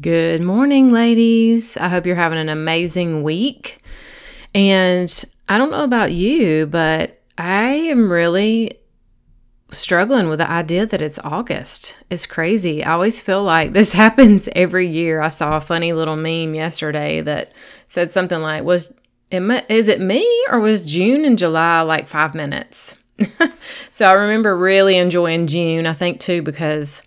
Good morning, ladies. I hope you're having an amazing week. And I don't know about you, but I am really struggling with the idea that it's August. It's crazy. I always feel like this happens every year. I saw a funny little meme yesterday that said something like, "Was is it me or was June and July like 5 minutes?" so I remember really enjoying June, I think too because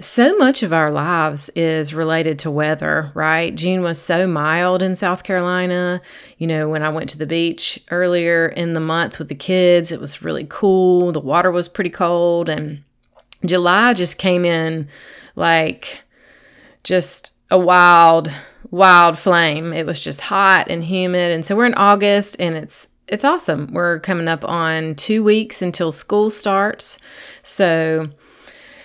so much of our lives is related to weather, right? June was so mild in South Carolina. You know, when I went to the beach earlier in the month with the kids, it was really cool. The water was pretty cold. And July just came in like just a wild, wild flame. It was just hot and humid. And so we're in August and it's it's awesome. We're coming up on two weeks until school starts. So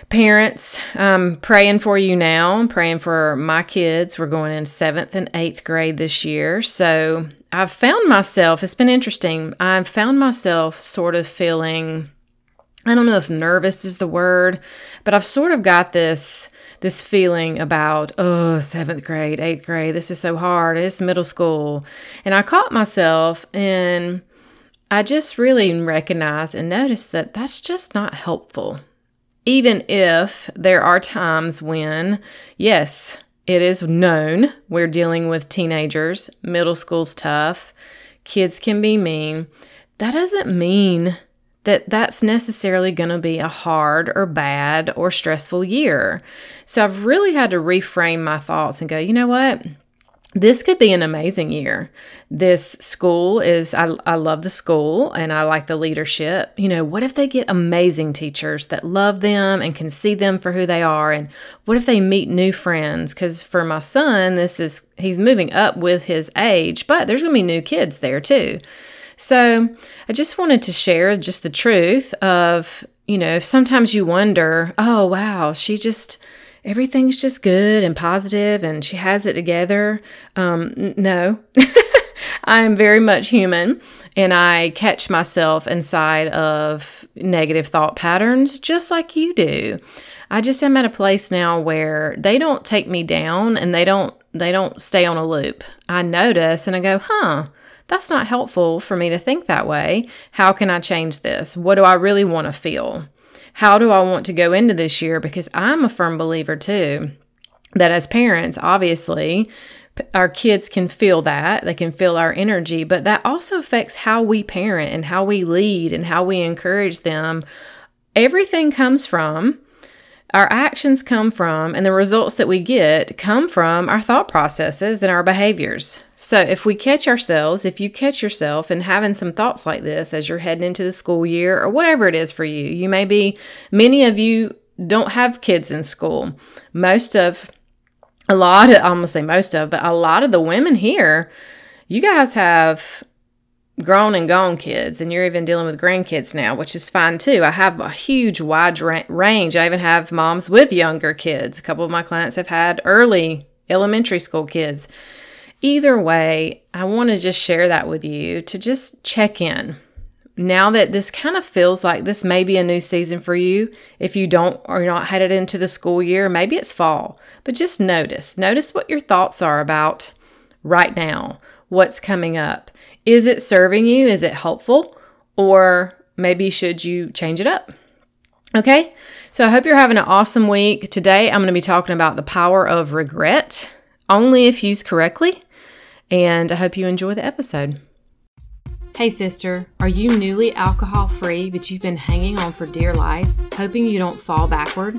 Parents, I'm praying for you now. I'm praying for my kids. We're going in seventh and eighth grade this year. So I've found myself, it's been interesting. I've found myself sort of feeling, I don't know if nervous is the word, but I've sort of got this this feeling about oh seventh grade eighth grade this is so hard it's middle school and i caught myself and i just really recognized and noticed that that's just not helpful even if there are times when, yes, it is known we're dealing with teenagers, middle school's tough, kids can be mean, that doesn't mean that that's necessarily going to be a hard or bad or stressful year. So I've really had to reframe my thoughts and go, you know what? This could be an amazing year. This school is, I, I love the school and I like the leadership. You know, what if they get amazing teachers that love them and can see them for who they are? And what if they meet new friends? Because for my son, this is, he's moving up with his age, but there's going to be new kids there too. So I just wanted to share just the truth of, you know, sometimes you wonder, oh, wow, she just, everything's just good and positive and she has it together. Um, no, I am very much human and I catch myself inside of negative thought patterns just like you do. I just am at a place now where they don't take me down and they don't they don't stay on a loop. I notice and I go, "Huh, that's not helpful for me to think that way. How can I change this? What do I really want to feel?" How do I want to go into this year? Because I'm a firm believer too that as parents, obviously, our kids can feel that. They can feel our energy, but that also affects how we parent and how we lead and how we encourage them. Everything comes from our actions come from and the results that we get come from our thought processes and our behaviors. So, if we catch ourselves, if you catch yourself and having some thoughts like this as you're heading into the school year or whatever it is for you, you may be, many of you don't have kids in school. Most of, a lot of, I almost say most of, but a lot of the women here, you guys have grown and gone kids and you're even dealing with grandkids now which is fine too. I have a huge wide range. I even have moms with younger kids. A couple of my clients have had early elementary school kids. Either way i want to just share that with you to just check in. Now that this kind of feels like this may be a new season for you if you don't or you're not headed into the school year maybe it's fall but just notice notice what your thoughts are about right now what's coming up is it serving you? Is it helpful? Or maybe should you change it up? Okay, so I hope you're having an awesome week. Today I'm going to be talking about the power of regret, only if used correctly. And I hope you enjoy the episode. Hey, sister, are you newly alcohol free, but you've been hanging on for dear life, hoping you don't fall backward?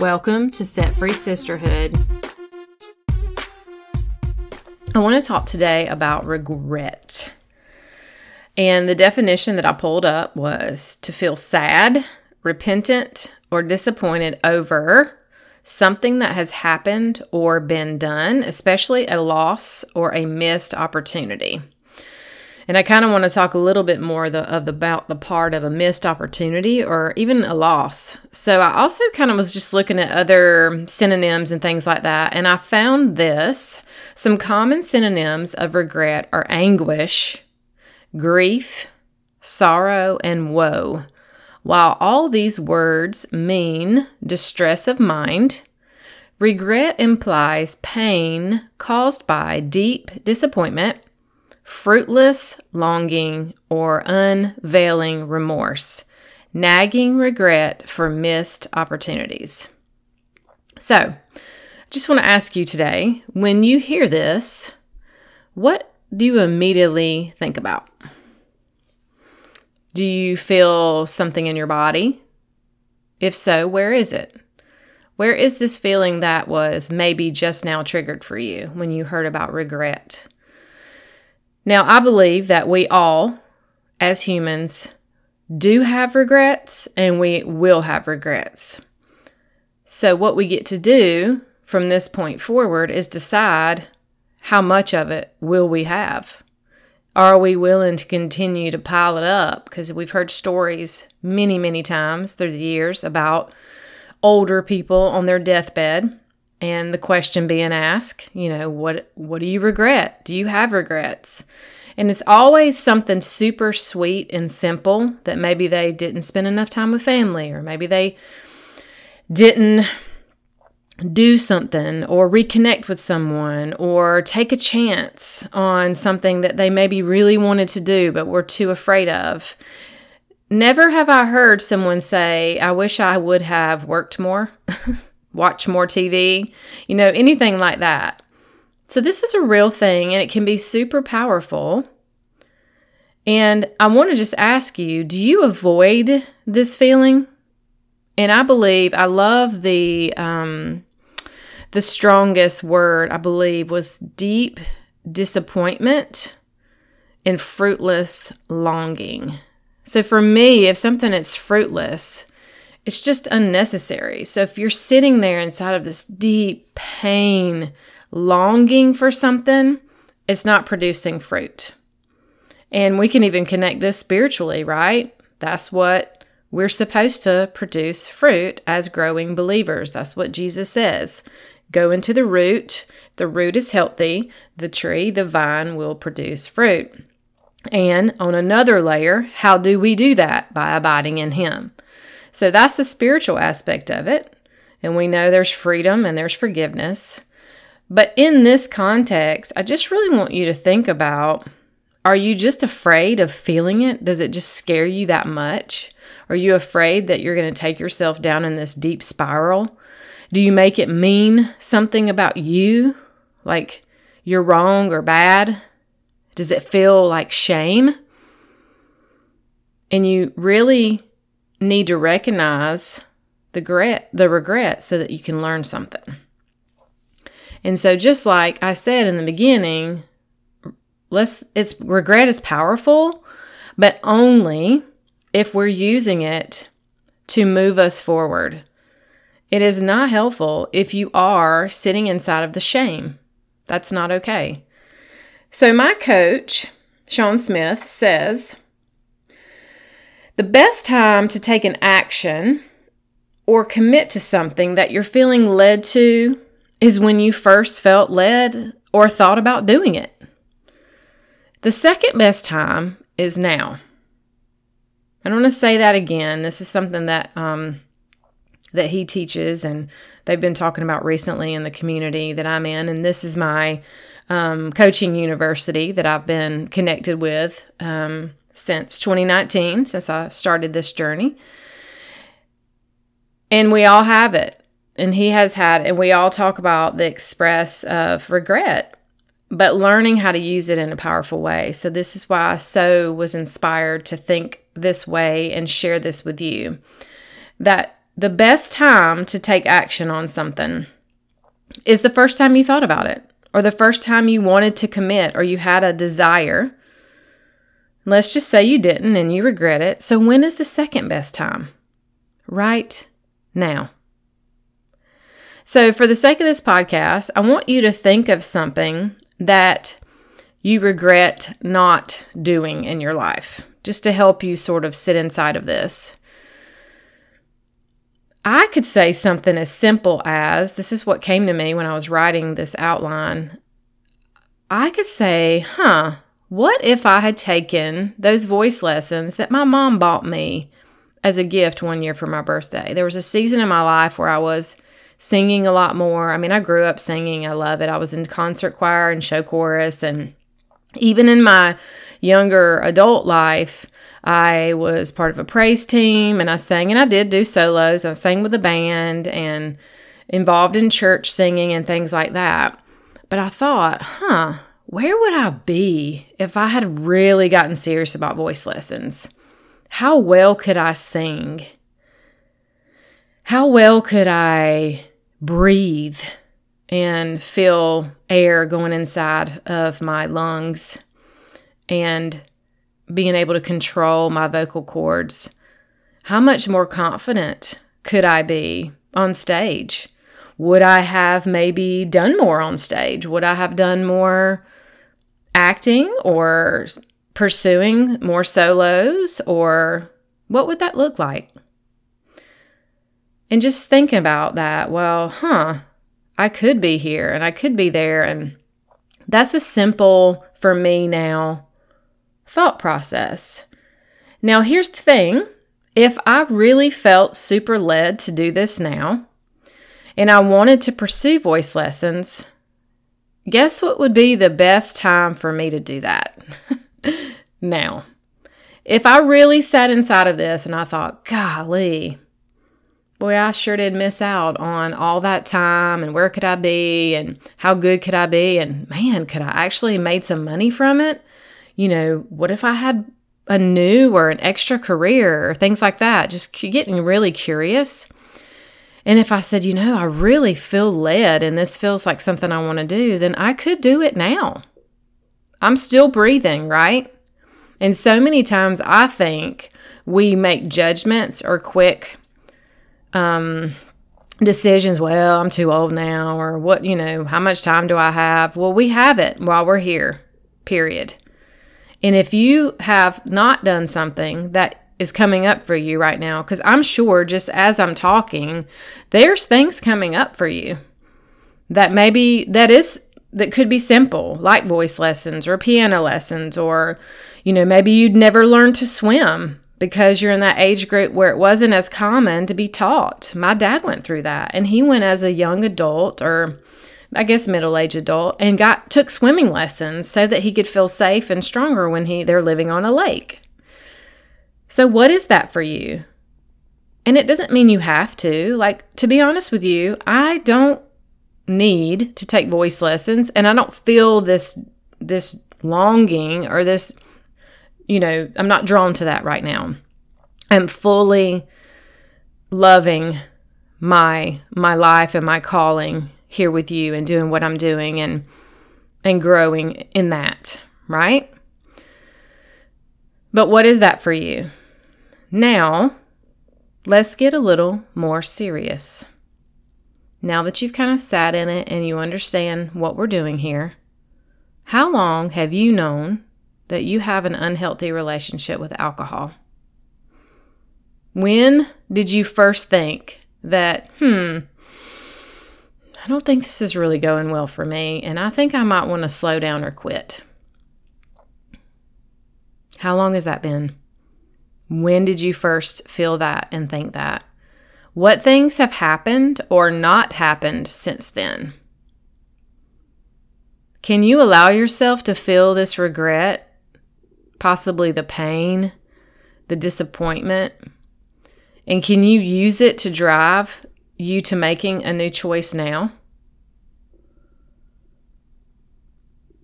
Welcome to Set Free Sisterhood. I want to talk today about regret. And the definition that I pulled up was to feel sad, repentant, or disappointed over something that has happened or been done, especially a loss or a missed opportunity. And I kind of want to talk a little bit more the, of the, about the part of a missed opportunity or even a loss. So I also kind of was just looking at other synonyms and things like that. And I found this some common synonyms of regret are anguish, grief, sorrow, and woe. While all these words mean distress of mind, regret implies pain caused by deep disappointment, fruitless longing, or unveiling remorse, nagging regret for missed opportunities. So, I just want to ask you today when you hear this, what do you immediately think about? Do you feel something in your body? If so, where is it? Where is this feeling that was maybe just now triggered for you when you heard about regret? Now, I believe that we all, as humans, do have regrets and we will have regrets. So, what we get to do from this point forward is decide how much of it will we have. Are we willing to continue to pile it up? Because we've heard stories many, many times through the years about older people on their deathbed and the question being asked, you know, what what do you regret? Do you have regrets? And it's always something super sweet and simple that maybe they didn't spend enough time with family or maybe they didn't do something or reconnect with someone or take a chance on something that they maybe really wanted to do but were too afraid of. Never have I heard someone say, I wish I would have worked more, watched more TV, you know, anything like that. So, this is a real thing and it can be super powerful. And I want to just ask you do you avoid this feeling? And I believe I love the um, the strongest word I believe was deep disappointment and fruitless longing. So for me, if something is fruitless, it's just unnecessary. So if you're sitting there inside of this deep pain, longing for something, it's not producing fruit. And we can even connect this spiritually, right? That's what we're supposed to produce fruit as growing believers. That's what Jesus says. Go into the root. The root is healthy. The tree, the vine, will produce fruit. And on another layer, how do we do that? By abiding in Him. So that's the spiritual aspect of it. And we know there's freedom and there's forgiveness. But in this context, I just really want you to think about are you just afraid of feeling it? Does it just scare you that much? Are you afraid that you're going to take yourself down in this deep spiral? Do you make it mean something about you? Like you're wrong or bad? Does it feel like shame? And you really need to recognize the regret, the regret so that you can learn something. And so just like I said in the beginning, let's it's regret is powerful, but only if we're using it to move us forward. It is not helpful if you are sitting inside of the shame. That's not okay. So, my coach, Sean Smith, says the best time to take an action or commit to something that you're feeling led to is when you first felt led or thought about doing it. The second best time is now. I don't want to say that again. This is something that um, that he teaches, and they've been talking about recently in the community that I'm in. And this is my um, coaching university that I've been connected with um, since 2019, since I started this journey. And we all have it, and he has had, and we all talk about the express of regret. but learning how to use it in a powerful way. So, this is why I so was inspired to think this way and share this with you. That the best time to take action on something is the first time you thought about it, or the first time you wanted to commit, or you had a desire. Let's just say you didn't and you regret it. So, when is the second best time? Right now. So, for the sake of this podcast, I want you to think of something that you regret not doing in your life, just to help you sort of sit inside of this. I could say something as simple as this is what came to me when I was writing this outline. I could say, huh, what if I had taken those voice lessons that my mom bought me as a gift one year for my birthday? There was a season in my life where I was singing a lot more. I mean, I grew up singing, I love it. I was in concert choir and show chorus, and even in my younger adult life, I was part of a praise team and I sang and I did do solos. I sang with a band and involved in church singing and things like that. But I thought, huh, where would I be if I had really gotten serious about voice lessons? How well could I sing? How well could I breathe and feel air going inside of my lungs and being able to control my vocal cords? How much more confident could I be on stage? Would I have maybe done more on stage? Would I have done more acting or pursuing more solos? Or what would that look like? And just thinking about that, well, huh, I could be here and I could be there. And that's a simple, for me now, thought process. Now, here's the thing if I really felt super led to do this now, and I wanted to pursue voice lessons, guess what would be the best time for me to do that? now, if I really sat inside of this and I thought, golly, boy, I sure did miss out on all that time and where could I be and how good could I be? And man, could I actually made some money from it? You know, what if I had a new or an extra career or things like that? Just getting really curious. And if I said, you know, I really feel led and this feels like something I want to do, then I could do it now. I'm still breathing, right? And so many times I think we make judgments or quick um, decisions. Well, I'm too old now, or what, you know, how much time do I have? Well, we have it while we're here, period. And if you have not done something that is coming up for you right now, because I'm sure just as I'm talking, there's things coming up for you that maybe that is that could be simple, like voice lessons or piano lessons, or, you know, maybe you'd never learned to swim because you're in that age group where it wasn't as common to be taught. My dad went through that and he went as a young adult or I guess middle-aged adult and got took swimming lessons so that he could feel safe and stronger when he they're living on a lake. So what is that for you? And it doesn't mean you have to. Like to be honest with you, I don't need to take voice lessons and I don't feel this this longing or this you know, I'm not drawn to that right now. I'm fully loving my my life and my calling here with you and doing what I'm doing and and growing in that, right? But what is that for you? Now, let's get a little more serious. Now that you've kind of sat in it and you understand what we're doing here, how long have you known that you have an unhealthy relationship with alcohol? When did you first think that, hmm, I don't think this is really going well for me, and I think I might want to slow down or quit? How long has that been? When did you first feel that and think that? What things have happened or not happened since then? Can you allow yourself to feel this regret possibly the pain, the disappointment? And can you use it to drive you to making a new choice now?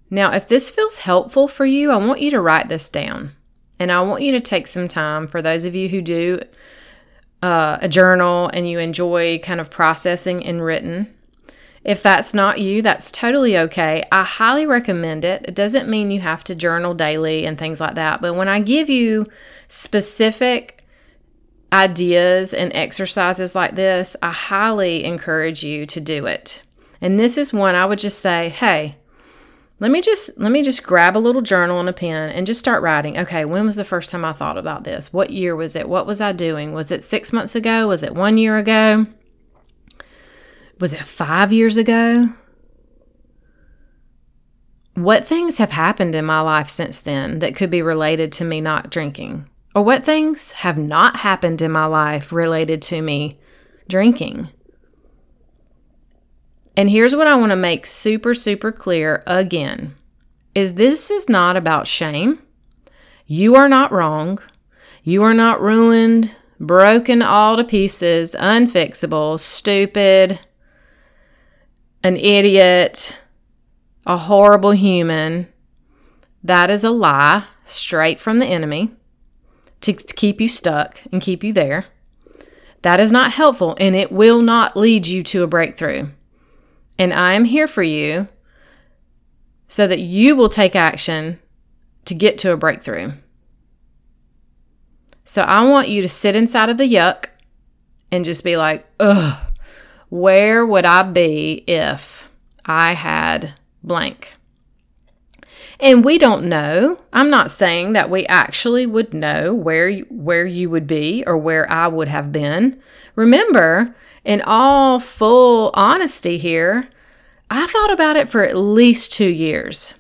Now, if this feels helpful for you, I want you to write this down. And I want you to take some time for those of you who do uh, a journal and you enjoy kind of processing in written. If that's not you, that's totally okay. I highly recommend it. It doesn't mean you have to journal daily and things like that. But when I give you specific ideas and exercises like this, I highly encourage you to do it. And this is one I would just say, hey, let me just let me just grab a little journal and a pen and just start writing. Okay when was the first time i thought about this? What year was it? What was i doing? Was it six months ago? Was it one year ago? Was it five years ago? What things have happened in my life since then that could be related to me not drinking? Or what things have not happened in my life related to me drinking and here's what I want to make super, super clear again is this is not about shame. You are not wrong. You are not ruined, broken all to pieces, unfixable, stupid, an idiot, a horrible human. That is a lie straight from the enemy to, to keep you stuck and keep you there. That is not helpful and it will not lead you to a breakthrough. And I am here for you so that you will take action to get to a breakthrough. So I want you to sit inside of the yuck and just be like, ugh, where would I be if I had blank? And we don't know. I'm not saying that we actually would know where you, where you would be or where I would have been. Remember, in all full honesty here, I thought about it for at least two years.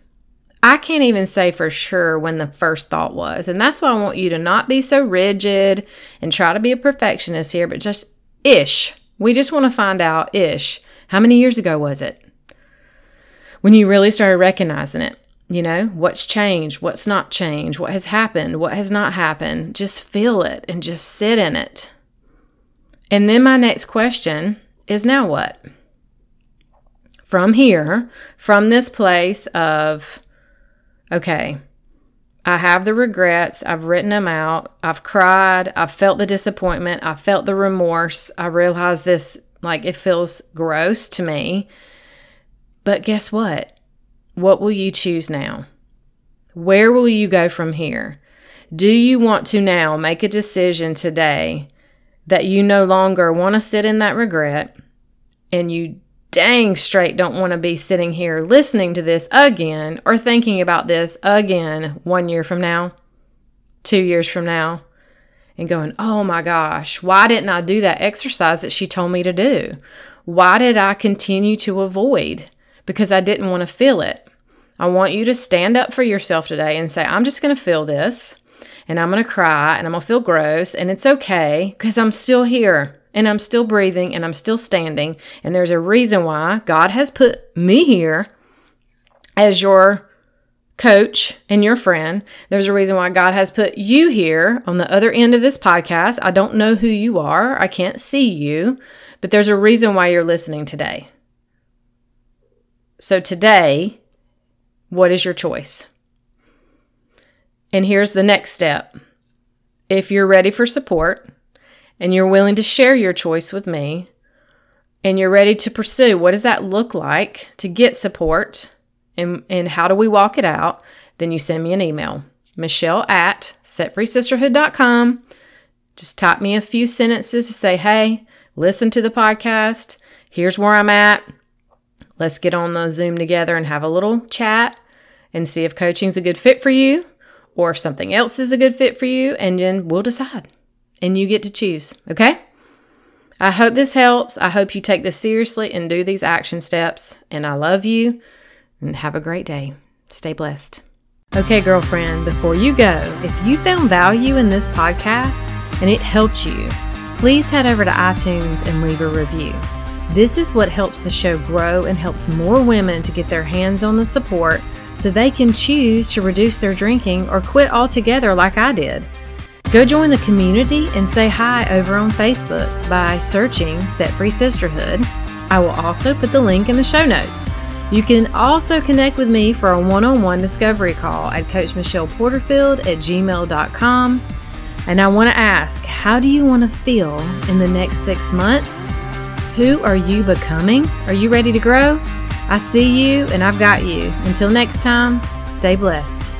I can't even say for sure when the first thought was. And that's why I want you to not be so rigid and try to be a perfectionist here, but just ish. We just want to find out ish. How many years ago was it? When you really started recognizing it. You know, what's changed? What's not changed? What has happened? What has not happened? Just feel it and just sit in it. And then my next question is now what? From here, from this place of, okay, I have the regrets. I've written them out. I've cried. I've felt the disappointment. I felt the remorse. I realize this, like, it feels gross to me. But guess what? What will you choose now? Where will you go from here? Do you want to now make a decision today that you no longer want to sit in that regret and you dang straight don't want to be sitting here listening to this again or thinking about this again one year from now, two years from now, and going, oh my gosh, why didn't I do that exercise that she told me to do? Why did I continue to avoid? Because I didn't want to feel it. I want you to stand up for yourself today and say, I'm just going to feel this and I'm going to cry and I'm going to feel gross and it's okay because I'm still here and I'm still breathing and I'm still standing. And there's a reason why God has put me here as your coach and your friend. There's a reason why God has put you here on the other end of this podcast. I don't know who you are, I can't see you, but there's a reason why you're listening today. So, today, what is your choice? And here's the next step. If you're ready for support and you're willing to share your choice with me, and you're ready to pursue what does that look like to get support and, and how do we walk it out, then you send me an email. Michelle at setfreesisterhood.com. Just type me a few sentences to say, hey, listen to the podcast. Here's where I'm at. Let's get on the Zoom together and have a little chat and see if coaching's a good fit for you or if something else is a good fit for you, and then we'll decide. And you get to choose, okay? I hope this helps. I hope you take this seriously and do these action steps. And I love you and have a great day. Stay blessed. Okay, girlfriend, before you go, if you found value in this podcast and it helped you, please head over to iTunes and leave a review. This is what helps the show grow and helps more women to get their hands on the support so they can choose to reduce their drinking or quit altogether like I did. Go join the community and say hi over on Facebook by searching Set Free Sisterhood. I will also put the link in the show notes. You can also connect with me for a one on one discovery call at Coach Michelle Porterfield at gmail.com. And I want to ask, how do you want to feel in the next six months? Who are you becoming? Are you ready to grow? I see you and I've got you. Until next time, stay blessed.